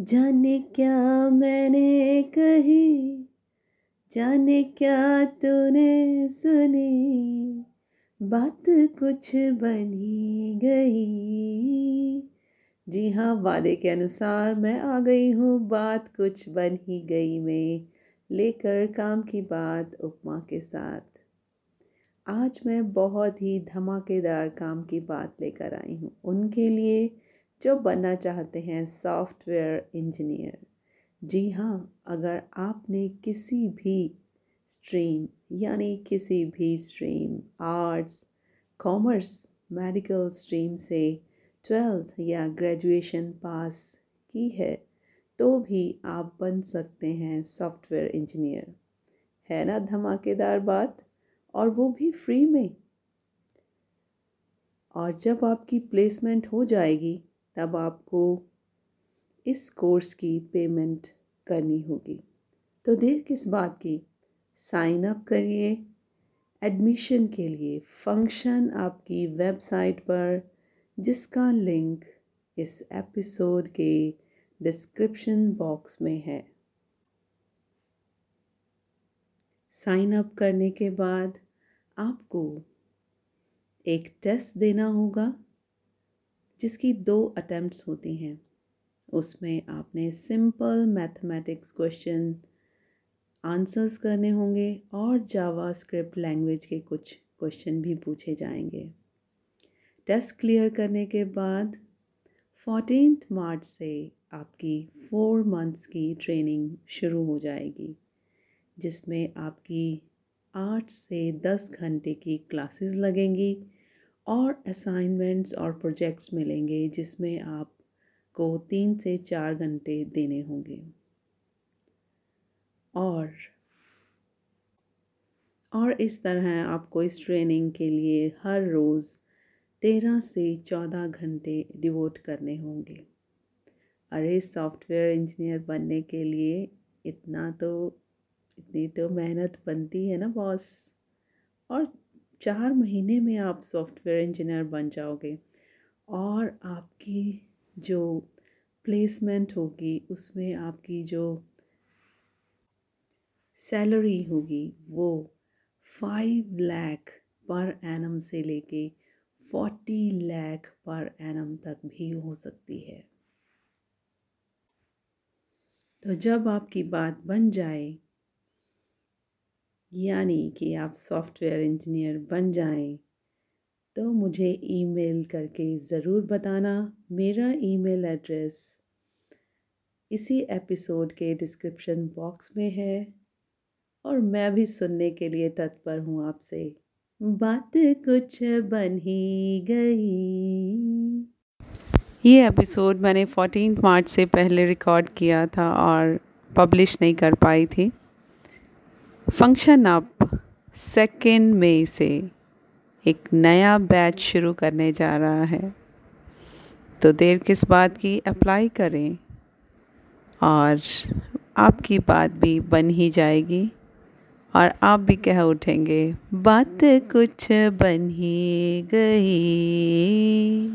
जाने क्या मैंने कही? जाने क्या तूने सुनी? बात कुछ बनी गई। जी हाँ वादे के अनुसार मैं आ गई हूँ। बात कुछ बन ही गई मैं लेकर काम की बात उपमा के साथ। आज मैं बहुत ही धमाकेदार काम की बात लेकर आई हूँ। उनके लिए जो बनना चाहते हैं सॉफ्टवेयर इंजीनियर। जी हाँ अगर आपने किसी भी स्ट्रीम, यानी किसी भी stream, arts, commerce, medical stream से ट्वेल्थ या ग्रेजुएशन पास की है तो भी आप बन सकते हैं सॉफ्टवेयर इंजीनियर। है ना धमाकेदार बात? और वो भी फ्री में। और जब आपकी प्लेसमेंट हो जाएगी तब आपको इस कोर्स की पेमेंट करनी होगी। तो देर किस बात की? साइन अप करिए, एडमिशन के लिए फ़ंक्शन आपकी वेबसाइट पर, जिसका लिंक इस एपिसोड के डिस्क्रिप्शन बॉक्स में है। साइन अप करने के बाद आपको एक टेस्ट देना होगा। जिसकी दो अटैम्प्ट्स होती हैं। उसमें आपने सिंपल मैथमेटिक्स क्वेश्चन आंसर्स करने होंगे और जावा स्क्रिप्ट लैंग्वेज के कुछ क्वेश्चन भी पूछे जाएँगे। टेस्ट क्लियर करने के बाद फोर्टीन मार्च से आपकी फोर मंथ्स की ट्रेनिंग शुरू हो जाएगी, जिसमें आपकी आठ से दस घंटे की क्लासेस लगेंगी। और असाइनमेंट्स और प्रोजेक्ट्स मिलेंगे, जिसमें आपको तीन से चार घंटे देने होंगे। और और इस तरह आपको इस ट्रेनिंग के लिए हर रोज़ तेरह से चौदह घंटे डिवोट करने होंगे। अरे सॉफ्टवेयर इंजीनियर बनने के लिए इतना तो इतनी तो मेहनत बनती है ना बॉस और चार महीने में आप सॉफ्टवेयर इंजीनियर बन जाओगे और आपकी जो प्लेसमेंट होगी, उसमें आपकी जो सैलरी होगी, वो फाइव लाख पर एनम से लेके फोर्टी लाख पर एनम तक भी हो सकती है। तो जब आपकी बात बन जाए यानी कि आप सॉफ्टवेयर इंजीनियर बन जाएँ तो मुझे ईमेल करके ज़रूर बताना। मेरा ईमेल एड्रेस इसी एपिसोड के डिस्क्रिप्शन बॉक्स में है और मैं भी सुनने के लिए तत्पर हूँ आपसे। बात कुछ बन ही गई। ये एपिसोड मैंने फोर्टीन मार्च से पहले रिकॉर्ड किया था और पब्लिश नहीं कर पाई थी। फ़ंक्शन अप सेकेंड मई से एक नया बैच शुरू करने जा रहा है। तो देर किस बात की अप्लाई करें और आपकी बात भी बन ही जाएगी और आप भी कह उठेंगे, बात कुछ बन ही गई।